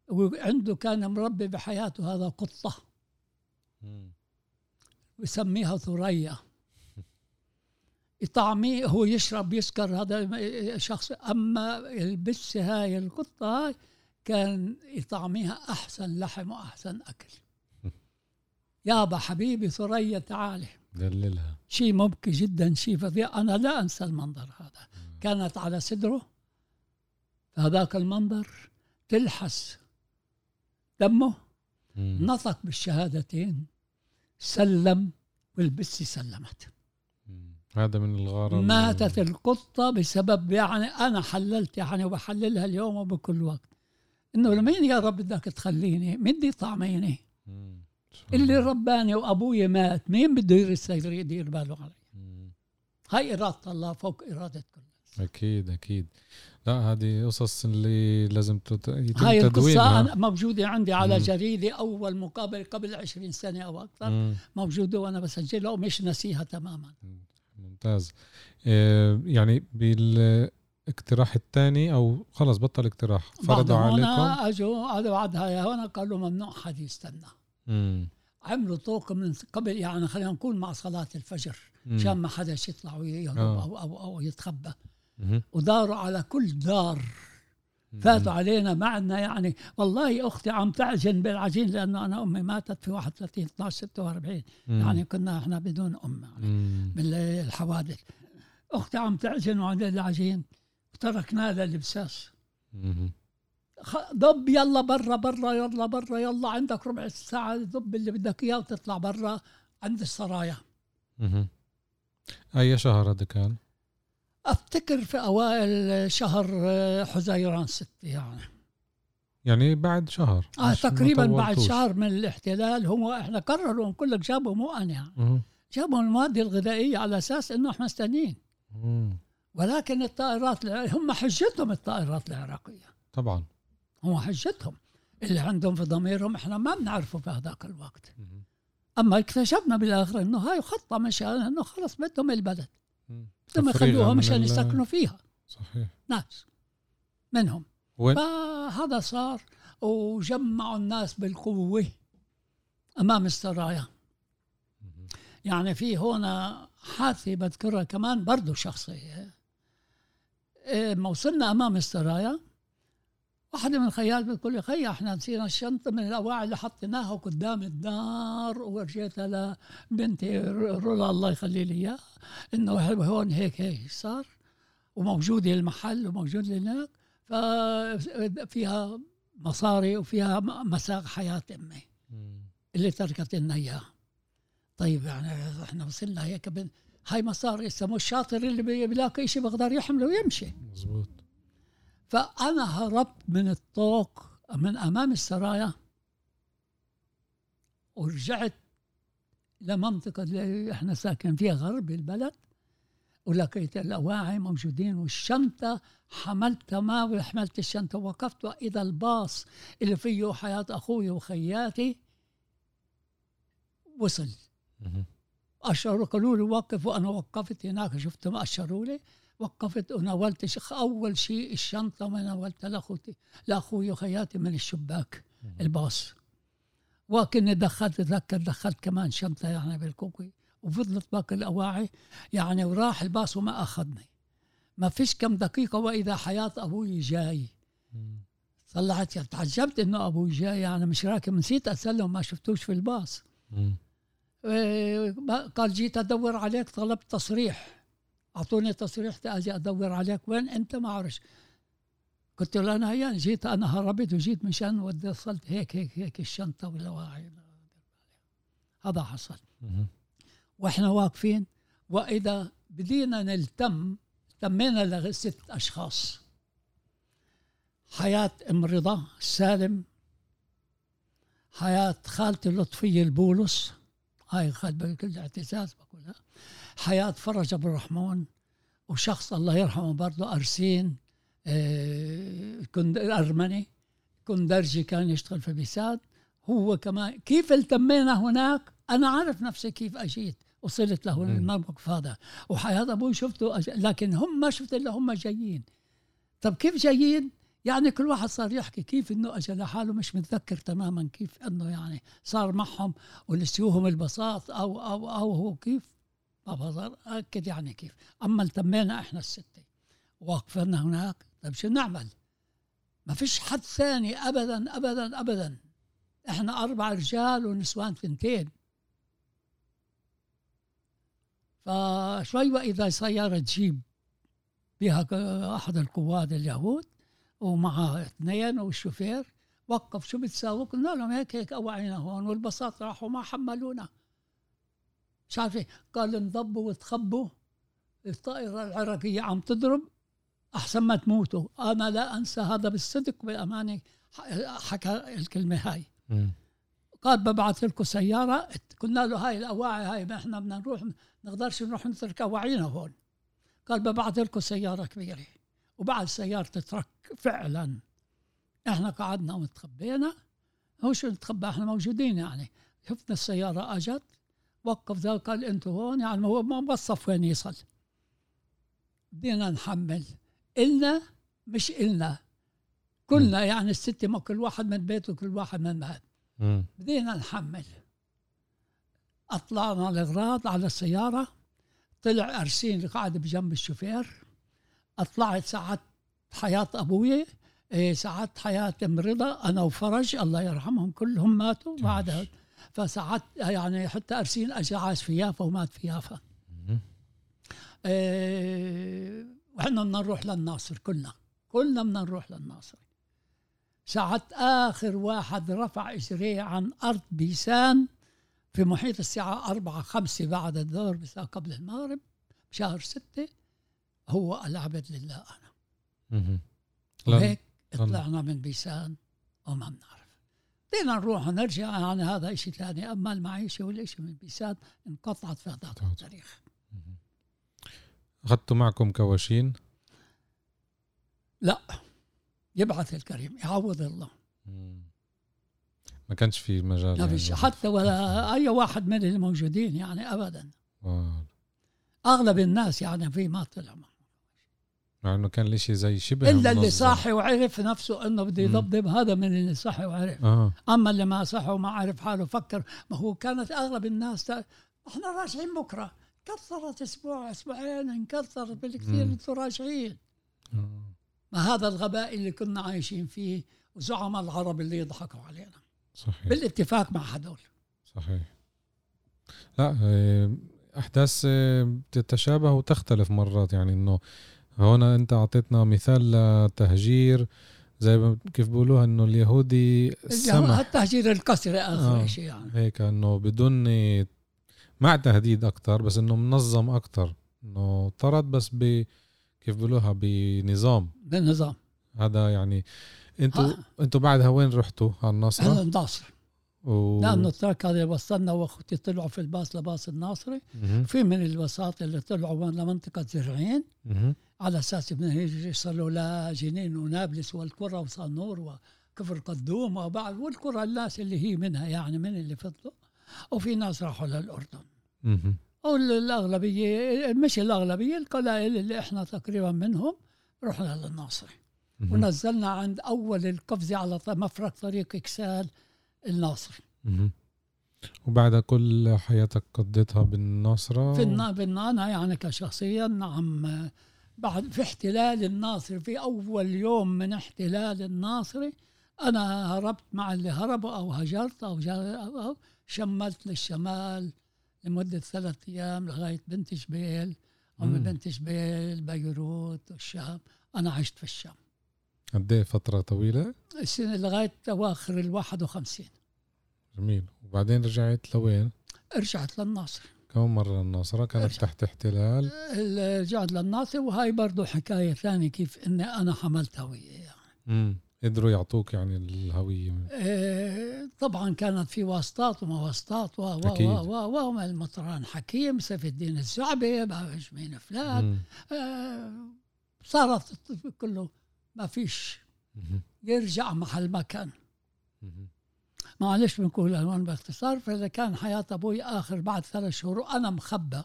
وعنده كان مربي بحياته هذا قطة. ويسميها ثريا. يطعميه هو يشرب يسكر هذا شخص. أما البس هاي القطة هاي كان يطعميها أحسن لحم وأحسن أكل. يابا حبيبي ثريا تعالي. دللها شيء مبكي جدا شيء فظيع. أنا لا أنسى المنظر هذا. كانت على صدره. هذاك المنظر تلحس دمه. نطق بالشهادتين. سلم والبسي سلمت. هذا من الغارة ماتت القطة بسبب يعني أنا حللت يعني وبحللها اليوم وبكل وقت. إنه لمين يا رب بدك تخليني مدي طعميني. اللي رباني وأبوي مات. مين بده يصير يدير باله علي؟ هاي إرادة الله فوق إرادة كل أكيد أكيد. لا هذه قصص اللي لازم يتم هاي القصة موجودة عندي على مم. جريدة أول مقابل قبل 20 سنة أو أكثر. مم. موجودة وأنا بسجلها ومش نسيها تماما. ممتاز. آه، يعني بالاقتراح الثاني أو خلص بطل اقتراح فرضوا عليكم. أجوا على بعدها هون قالوا ممنوع حد يستنى عملوا طوق من قبل يعني خلينا نقول مع صلاة الفجر. عشان ما حدا يطلع ويهرب آه. أو, أو, أو يتخبى. وداروا على كل دار. فاتوا علينا معنا يعني. والله أختي عم تعجن بالعجين لأنه أنا أمي ماتت في 31 12 46 يعني كنا إحنا بدون أم يعني. بالحوادث أختي عم تعجن وعند العجين. وتركناه للبساس. ضب يلا برا برا يلا برا يلا عندك ربع ساعة ضب اللي بدك إياه وتطلع برا عند السرايا. أي شهر هذا كان؟ أفتكر في أوائل شهر آه، حزيران ستة يعني. يعني بعد شهر. آه تقريبا بعد شهر من الاحتلال هم إحنا قرروا كلك جابوا مو أنا يعني جابوا المواد الغذائية على أساس إنه إحنا مستنيين. ولكن الطائرات هم حجتهم الطائرات العراقية. طبعا. هم حجتهم. اللي عندهم في ضميرهم إحنا ما بنعرفه في هذاك الوقت. أما اكتشفنا بالآخر إنه هاي خطة مشان إنه خلص بدهم البلد. ثم يخلوها مشان يسكنوا فيها. صحيح. ناس. منهم. وين؟ فهذا صار وجمعوا الناس بالقوة أمام السرايا. يعني في هنا حادثة بذكرها كمان برضو شخصية. إيه، ما وصلنا أمام السرايا. واحدة من الخيال بتقول لي خي إحنا نسينا الشنطة من الأواعي اللي حطيناها قدام الدار وورجيتها لبنتي رولا الله يخلي لي إياها. إنه هون هيك هيك صار وموجودة المحل وموجود هناك ففيها مصاري وفيها مساق حياة أمي اللي تركت لنا إياها. طيب يعني إحنا وصلنا هيك هاي مصاري مو الشاطر اللي بيلاقي شيء بيقدر يحمله ويمشي. مزبوط فأنا هربت من الطوق من أمام السرايا ورجعت لمنطقة اللي إحنا ساكن فيها غرب البلد ولقيت الأواعي موجودين والشنطة حملتها ما وحملت الشنطة وقفت وإذا الباص اللي فيه حياة أخوي وخياتي. وصل أشروا قالوا لي وقف وأنا وقفت هناك شفتهم أشروا لي. وقفت وناولت أول شيء الشنطة ما ناولتها لاخوتي لاخوي وخياتي من الشباك الباص. وكني دخلت اتذكر دخلت كمان شنطة يعني بالكوكي وفضلت باقي الأواعي يعني وراح الباص وما أخذني. ما فيش كم دقيقة وإذا حياة أبوي جاي. طلعت تعجبت إنه أبوي جاي يعني مش راكب نسيت اساله ما شفتوش في الباص. إيه، قال جيت أدور عليك طلبت تصريح. أعطوني تصريح أجي أدور عليك. وين أنت؟ ما أعرفش. قلت له أنا هيا جيت أنا هربت وجيت مشان وصلت هيك هيك هيك الشنطة واللواعي هذا حصل. وإحنا واقفين. وإذا بدينا نلتم تمينا لست أشخاص. حياة أم رضا السالم حياة خالتي لطفية البولس. هاي خالد بكل اعتزاز بقولها حياة فرج أبو الرحمن وشخص الله يرحمه برضه أرسين آه كند أرمني. كندرجي كان يشتغل في بيساد. هو كمان كيف التمينا هناك؟ أنا عارف نفسي كيف أجيت وصلت له الموقف هذا. وحياة أبوي شفته أج... لكن هم ما شفت إلا هم جايين. طب كيف جايين؟ يعني كل واحد صار يحكي كيف إنه اجى لحاله مش متذكر تماما كيف إنه يعني صار معهم ونسيوهم البساط أو أو أو هو كيف؟ ما بقدر أكد يعني كيف. أما التمينا إحنا الستة. وقفنا هناك. طيب شو نعمل؟ ما فيش حد ثاني ابدا ابدا ابدا. إحنا أربع رجال ونسوان ثنتين. فشوي وإذا سياره جيب بها أحد القواد اليهود. ومعه اثنين والشوفير وقف شو بتساوي؟ قلنا لهم هيك هيك أوعينا هون والبساط راحوا ما حملونا. مش عارف. قال انضبوا وتخبوا. الطائرة العراقية عم تضرب أحسن ما تموتوا. أنا لا أنسى هذا بالصدق بالأمانة حكى الكلمة هاي. م. قال ببعث لكم سيارة. قلنا له هاي الأواعي هاي ما إحنا بدنا نروح نقدرش نروح نترك أواعينا هون. قال ببعث لكم سيارة كبيرة. وبعد سيارة ترك فعلا. إحنا قعدنا وتخبينا هو شو نتخبى؟ إحنا موجودين يعني. شفنا السيارة اجت وقف ذا قال أنتوا هون؟ يعني هو ما وصف وين يصل. بدينا نحمل. إلنا مش إلنا. كلنا يعني الستة ما كل واحد من بيته كل واحد من بيت بدينا نحمل. أطلعنا الأغراض على السيارة. طلع أرسين قاعد بجنب الشوفير. أطلعت ساعات حياة أبوي إيه ساعات حياة أم رضا أنا وفرج الله يرحمهم كلهم ماتوا بعدها فساعات يعني حتى أرسين أجى عاش في يافا ومات في يافا. إيه وحنا بدنا نروح للناصر كلنا. كلنا بدنا نروح للناصر. ساعات آخر واحد رفع إجريه عن أرض بيسان في محيط الساعة أربعة خمسة بعد الظهر قبل المغرب بشهر ستة. هو العبد لله أنا. وهيك طلعنا من بيسان وما بنعرف. بدينا نروح ونرجع يعني هذا شيء ثاني. أما المعيشة والشيء من بيسان انقطعت في هذا التاريخ. أخذتوا معكم كواشين؟ لا. يبعث الكريم يعوض الله. ما كانش في مجال فيش يعني حتى ولا أي واحد من الموجودين يعني ابدا. أغلب الناس يعني في ما طلع مع إنه كان الإشي زي شبه إلا اللي صاحي وعرف نفسه إنه بده يضبضب هذا من اللي صاحي وعرف. آه. أما اللي ما صحي وما عرف حاله فكر. ما هو كانت أغلب الناس تا... إحنا راجعين بكرة. كثرت أسبوع أسبوعين انكثرت بالكثير أنتم راجعين آه. ما هذا الغباء اللي كنا عايشين فيه وزعماء العرب اللي يضحكوا علينا. صحيح. بالاتفاق مع هذول صحيح. لا آه، أحداث آه، تتشابه وتختلف مرات يعني إنه هون انت اعطيتنا مثال لتهجير زي كيف بيقولوها إنه اليهودي سمح. التهجير القسري آخر آه. شيء يعني. هيك إنه بدون مع تهديد أكثر بس إنه منظم أكثر إنه طرد بس ب كيف بيقولوها بنظام. بنظام. هذا يعني أنتوا أنتوا بعدها وين رحتوا؟ على الناصرة؟ الناصر و... لأنه ال truck هذا وصلنا وأخوتي طلعوا في الباص لباص الناصري في من الباصات اللي طلعوا لمنطقة زرعين. على أساس يصلوا لجنين ونابلس والقرى وصنور وكفر قدوم وبعد والقرى الناس اللي هي منها يعني من اللي فضلوا وفي ناس راحوا للأردن. والأغلبية مش الأغلبية القلائل اللي إحنا تقريبا منهم رحنا للناصري ونزلنا عند أول القفزة على مفرق طريق إكسال الناصري وبعد كل حياتك قضيتها بالناصرة؟ في النا... أنا يعني كشخصيا نعم بعد في احتلال الناصري في أول يوم من احتلال الناصري أنا هربت مع اللي هربوا أو هجرت أو, أو شملت للشمال لمدة ثلاثة أيام لغاية بنت جبيل. ومن بنت جبيل بيروت والشام. أنا عشت في الشام. قد إيه فترة طويلة؟ السنة لغاية أواخر ال 51 جميل. وبعدين رجعت لوين؟ رجعت للناصر. كم مرة الناصرة كانت. تحت احتلال؟ رجعت للناصر وهاي برضو حكاية ثانية كيف إني أنا حملت هوية يعني امم قدروا يعطوك يعني الهوية إيه طبعا كانت في واسطات وما واسطات و و. و و المطران حكيم سيف الدين الزعبي باش مين فلان. آه صارت كله ما فيش. يرجع محل ما كان. معلش بنقول هون باختصار فإذا كان حياة أبوي آخر بعد ثلاث شهور وأنا مخبى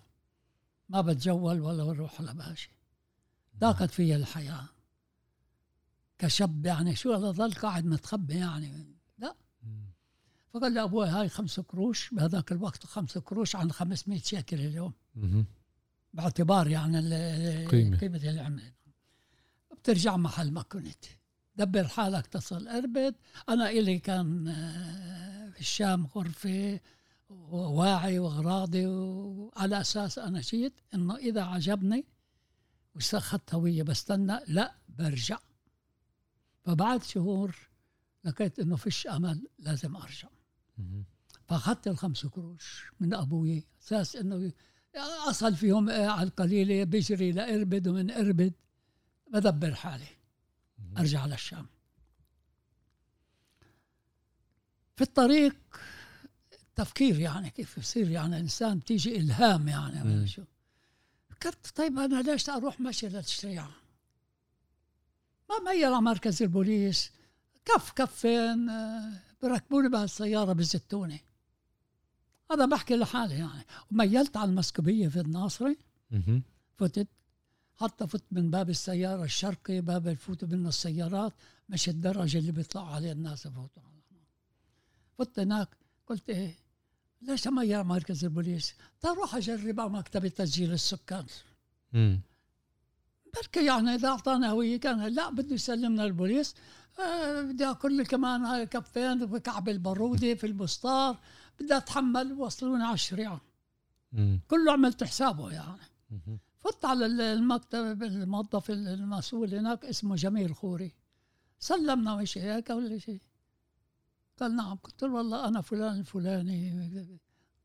ما بتجول ولا بروح ولا بأشي. ضاقت فيا الحياة. كشاب يعني شو هذا ضل قاعد متخبي يعني. لا. فقال لي أبوي هاي خمس قروش بهذاك الوقت خمس قروش عن 500 شيكل اليوم. باعتبار يعني قيمة. قيمة العملة. بترجع محل ما كنت دبر حالك تصل أربد أنا إلي كان آه، في الشام غرفة وواعي وأغراضي وعلى أساس أنا جيت إنه إذا عجبني واستخدت هوية بستنى لا برجع فبعد شهور لقيت إنه فيش أمل لازم مهم. فأخذت الخمس قروش من أبوي أساس إنه أصل فيهم آه، على القليلة بيجري لأربد ومن أربد بدبر حالي. أرجع للشام في الطريق تفكير يعني كيف يصير يعني إنسان بتيجي إلهام يعني شو. فكرت طيب أنا ليش أروح مشي للشريعة؟ ما ميل على مركز البوليس. كف كفين بركبوني بهالسياره بزتوني. هذا بحكي لحالي يعني. وميلت على المسكوبية في الناصري. فتت حتى فت من باب السيارة الشرقي باب الفوت من السيارات مش الدرج اللي بيطلعوا عليه الناس يفوتوا على هناك. فت هناك قلت إيه ليش ما يا مركز البوليس تروح أجرب على مكتب تسجيل السكان مم. بركي يعني إذا أعطانا هوية كان لا بده يسلمنا البوليس آه بدي أكل كمان هاي كفين بكعب البارودي في البسطار بدي أتحمل وصلوني على الشريعه مم. كله عملت حسابه يعني مهم. فت على المكتب الموظف المسؤول هناك اسمه جميل خوري. سلمنا وش هيك ولا شيء. قال نعم. قلت له والله أنا فلان الفلاني.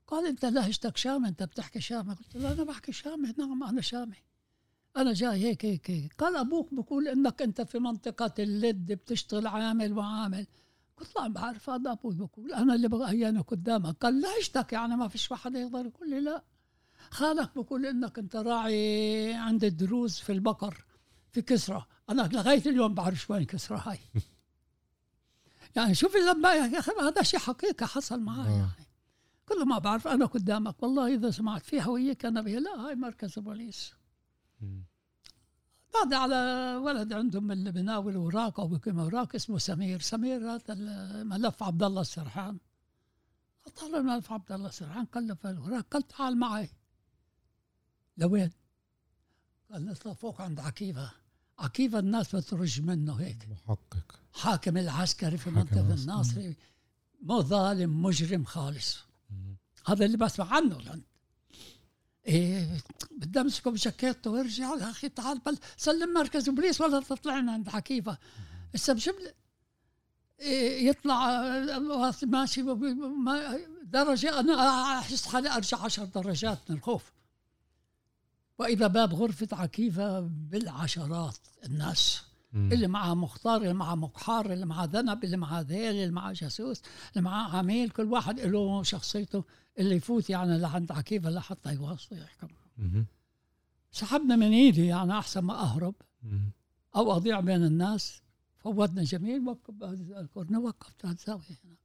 قال أنت لهجتك شامي أنت بتحكي شامي. قلت له أنا بحكي شامي. نعم أنا شامي. أنا جاي هيك هيك هيك. قال أبوك بقول إنك أنت في منطقة اللد بتشتغل عامل وعامل. قلت له بعرف هذا أبوي بقول أنا اللي بغيانك قدامك. قال لهجتك يعني ما فيش واحد يقدر يقول لي لا. خالك بقول إنك أنت راعي عند الدروز في البقر في كسرى. أنا لغاية اليوم بعرف وين كسرى هاي. يعني شوف لما يا أخي هذا شيء حقيقة حصل معي آه. يعني. كل ما بعرف أنا قدامك والله إذا سمعت في هوية كان بها لا هاي مركز البوليس. بعد على ولد عندهم اللي بناول اوراق أو بكم اوراق اسمه سمير. سمير هذا الملف عبد الله السرحان. طلع الملف عبد الله السرحان قال له في الاوراق قال تعال معي. لوين؟ قال نطلع فوق عند عكيفة. عكيفة الناس بترج منه هيك. محقق. حاكم العسكري في العسكري. الناصري. مو ظالم مجرم خالص. مم. هذا اللي بسمع عنه لأن إيه بدي أمسكه بجاكيته ويرجع. يا أخي تعال بل سلم مركز البوليس ولا تطلعنا عند حكيفه هسه بجيب لي- إيه يطلع آه، ماشي درجة أنا أحس حالي أرجع عشر درجات من الخوف. وإذا باب غرفة عكيفة بالعشرات الناس مم. اللي معاه مختار اللي معاه مقحار اللي معاه ذنب اللي معاه ذيل اللي معاه جاسوس اللي معاه عميل كل واحد له شخصيته اللي يفوت يعني لعند عكيفة لحتى يواصل يحكم. سحبنا من إيدي يعني أحسن ما أهرب مم. أو أضيع بين الناس فوتنا جميل وقف الكورنر وقفت على الزاويه هناك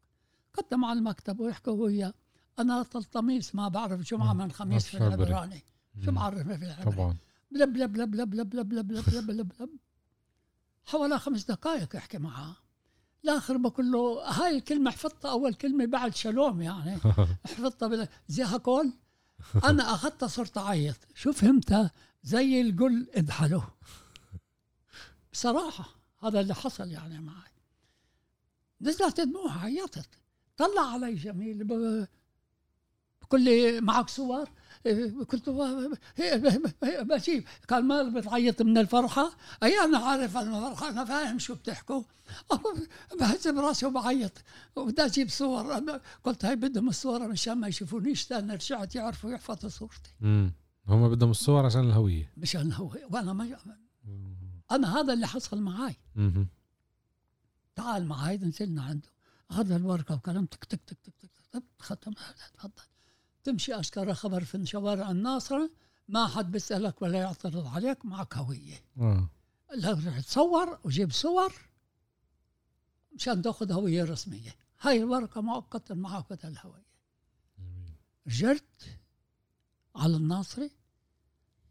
قدم على المكتب ويحكوا وياه أنا طلطميس ما بعرف جمعة من خميس في. العبراني شو مم. بعرفني في طبعا بلب بلب بلب بلب بلب بلب بلب بلب بلب بلب بلب حوالي خمس دقائق يحكي معها الآخر بقول له هاي الكلمة حفظتها اول كلمه بعد شلوم يعني حفظتها بال- زي هكول أنا اخذتها صرت اعيط شو فهمتها زي القل اذحله بصراحه هذا اللي حصل يعني معي نزلت دموع عيطت طلع علي جميل بقول لي معك صور له بجيب قال ما بتعيط من الفرحة. أي أنا عارف الفرحة أنا فاهم شو بتحكوا. بهز براسي وبعيط. وبدي أجيب صور. أنا قلت هاي بدهم الصورة مشان ما يشوفونيش تاني رجعت يعرفوا يحفظوا صورتي. مم. هم بدهم الصور عشان الهوية. مشان هو وأنا ما أنا هذا اللي حصل معي. تعال معي نزلنا عنده. اخذ الورقة وكلام تك تك تك تك تك, تك ختم تفضل. تمشي اشكر خبر في شوارع الناصرة ما حد بيسألك ولا يعترض عليك معك هوية. آه. لا رح تصور وجيب صور مشان تأخذ هوية رسمية. هاي الورقة مؤقتا معك بدل الهوية. رجعت على الناصري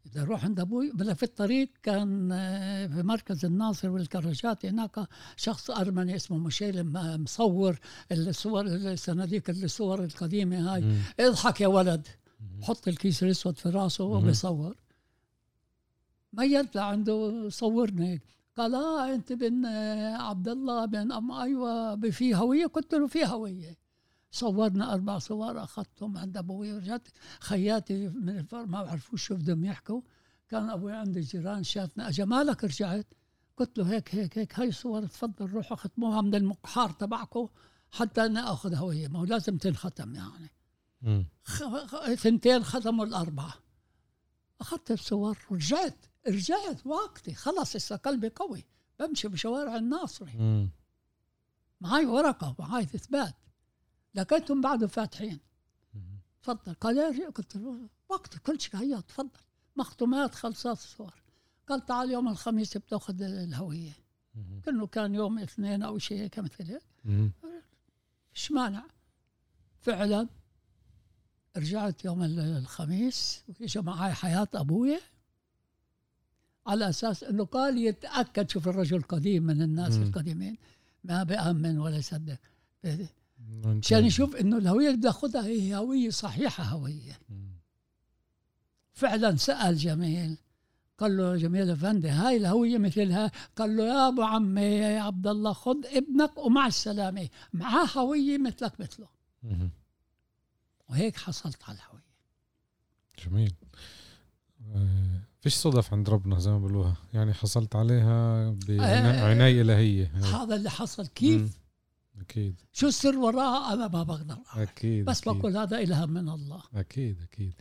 بدي أروح عند أبوي بلا في الطريق كان آه، في مركز الناصر والكراجات هناك شخص أرمني اسمه مشيلم آه، مصور الصور الصناديق الصور القديمة هاي. مم. اضحك يا ولد. حط الكيس الأسود في راسه. وبيصور ميلت لعنده صورني. قال آه أنت بن آه، عبد الله بن أم أيوه في هوية. قلت له في هوية. صورنا أربع صور أخذتهم عند أبوي ورجعت خياتي من الفرق ما بعرفوش شو بدهم يحكوا. كان أبوي عند الجيران شافنا أجا مالك رجعت؟ قلت له هيك هيك هيك هاي صور تفضل روحوا ختموها من المقحار تبعكم حتى أنا أخذ هوية ما هو لازم تنختم يعني. ثنتين ختموا الأربعة. أخذت الصور ورجعت رجعت وقتي خلص هسه قلبي قوي بمشي بشوارع الناصري. معي ورقة معي إثبات. لقيتهم بعده فاتحين. تفضل. قال يا قلت له وقتي كل شيء. هيا تفضل. مختومات خلصات الصور قال تعال يوم الخميس بتأخذ الهوية. مم. كأنه كان يوم اثنين أو شيء هيك مثل هيك. إيش مانع فعلا رجعت يوم ال- الخميس واجى معي حياة أبويا على أساس أنه قال يتأكد شوف الرجل قديم من الناس مم. القديمين ما بأمن ولا يصدق. عشان يشوف أنه الهوية اللي بياخذها هي هوية صحيحة هوية. مم. فعلا سأل جميل قال له جميل افندي هاي الهوية مثلها؟ قال له يا أبو عمي يا عبد الله خذ ابنك ومع السلامة معاه هوية مثلك مثله. وهيك حصلت على الهوية. جميل. آه، فيش صدف عند ربنا زي ما بيقولوها يعني حصلت عليها آه. بعناية إلهية. هذا اللي حصل. كيف؟ مم. أكيد شو السر وراها أنا ما بقدر أعرف. أكيد بس أكيد. بقول هذا الهام من الله أكيد أكيد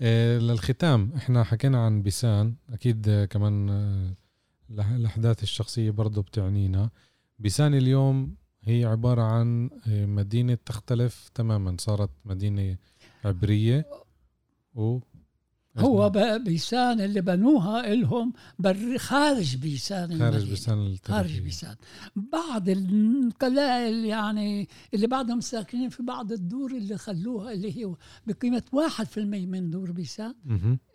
آه، للختام إحنا حكينا عن بيسان أكيد آه، كمان آه، الأحداث الشخصية برضو بتعنينا بيسان اليوم هي عبارة عن آه، مدينة تختلف تماما صارت مدينة عبرية و هو بيسان اللي بنوها إلهم بر خارج بيسان خارج المدينة. بيسان التاريخية. خارج بيسان بعض القلائل يعني اللي بعدهم ساكنين في بعض الدور اللي خلوها اللي هي بقيمة واحد في المية من دور بيسان.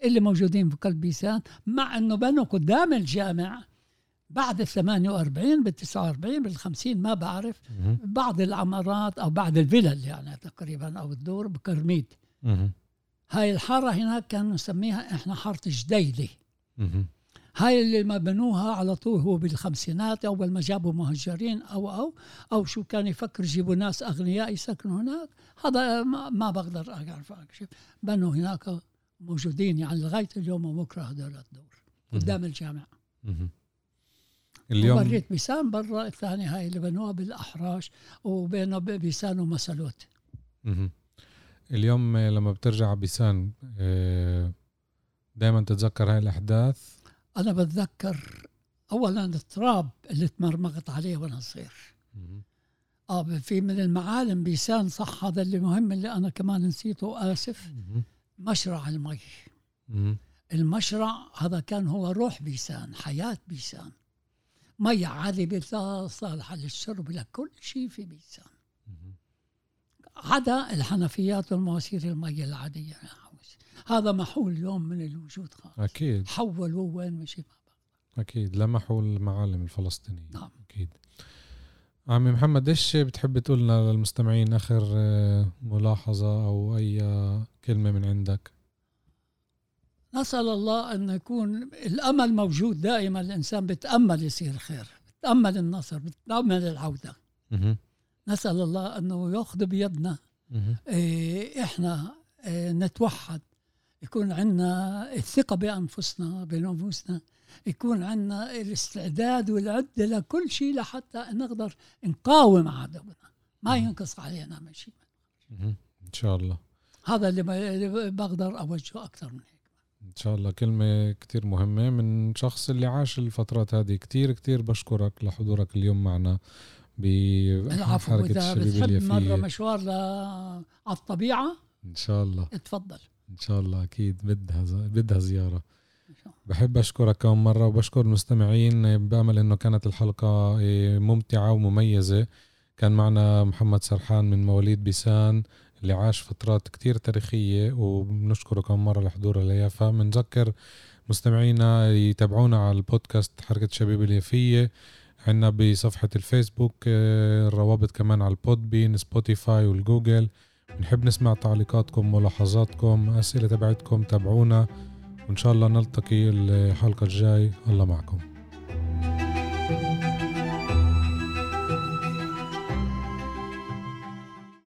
اللي موجودين في قلب بيسان مع إنه بنوا قدام الجامع بعد ال 48 بال 49 بال 50 ما بعرف. بعض العمارات أو بعض الفلل يعني تقريبا أو الدور بكرميد. هاي الحارة هناك كانوا نسميها إحنا حارة جديده مهم. هاي اللي ما بنوها على طول هو بالخمسينات أول ما جابوا مهجرين أو أو أو شو كان يفكر يجيبوا ناس أغنياء يسكنوا هناك هذا ما, ما بقدر أعرف اكشف بنوا هناك موجودين يعني لغاية اليوم وبكرة هذول الدور قدام الجامع مهم. اليوم وريت بيسان برا الثاني هاي اللي بنوها بالأحراش وبينه بيسان ومسلوت. اليوم آه، لما بترجع بيسان دائما تتذكر هاي الأحداث أنا بتذكر اولا التراب اللي تمرمغت عليه وأنا صغير. آه في من المعالم بيسان صح هذا اللي مهم اللي أنا كمان نسيته مهم. مشرع المي. المشرع هذا كان هو روح بيسان حياة بيسان مي عذبة لا صالحة للشرب لكل شيء في بيسان. عدا الحنفيات والمواسير المي العادية. هذا محول اليوم من الوجود خالص. أكيد. حولوه وين مشي ما. أكيد. لمحوا المعالم الفلسطينية. نعم. أكيد. عمي محمد إيش بتحب تقولنا للمستمعين آخر آه، ملاحظة أو أي آه، كلمة من عندك؟ نسأل الله أن يكون الأمل موجود دائما. الإنسان بتأمل يصير خير بتأمل النصر بتأمل العودة. نسأل الله أنه يأخذ بيدنا. إيه، إحنا إيه، نتوحد. يكون عندنا الثقة بأنفسنا بنفوسنا. يكون عندنا الاستعداد والعدة لكل شيء لحتى نقدر نقاوم عدونا. ما ينقص علينا من شيء. إن شاء الله. هذا اللي بقدر أوجهه أكثر من هيك. إن شاء الله. كلمة كتير مهمة. من شخص اللي عاش الفترات هذه كتير كتير بشكرك لحضورك اليوم معنا. العفو اذا بتحب مرة مشوار ل... على الطبيعة إن شاء الله. اتفضل. إن شاء الله أكيد بدها ز- بدها الله. بحب أشكرك كم مرة وبشكر المستمعين. بأمل إنه كانت الحلقة إيه، ممتعة ومميزة. كان معنا محمد سرحان من مواليد بيسان اللي عاش فترات كتير تاريخية وبنشكره كم مرة لحضوره ليافا بنذكر مستمعينا يتابعونا على البودكاست حركة شباب اليافية عنا بصفحة الفيسبوك آه، الروابط كمان على ال Podbean Spotify وال Google. بنحب نسمع تعليقاتكم ملاحظاتكم أسئلة تبعتكم تابعونا. وإن شاء الله نلتقي الحلقة الجاي. الله معكم.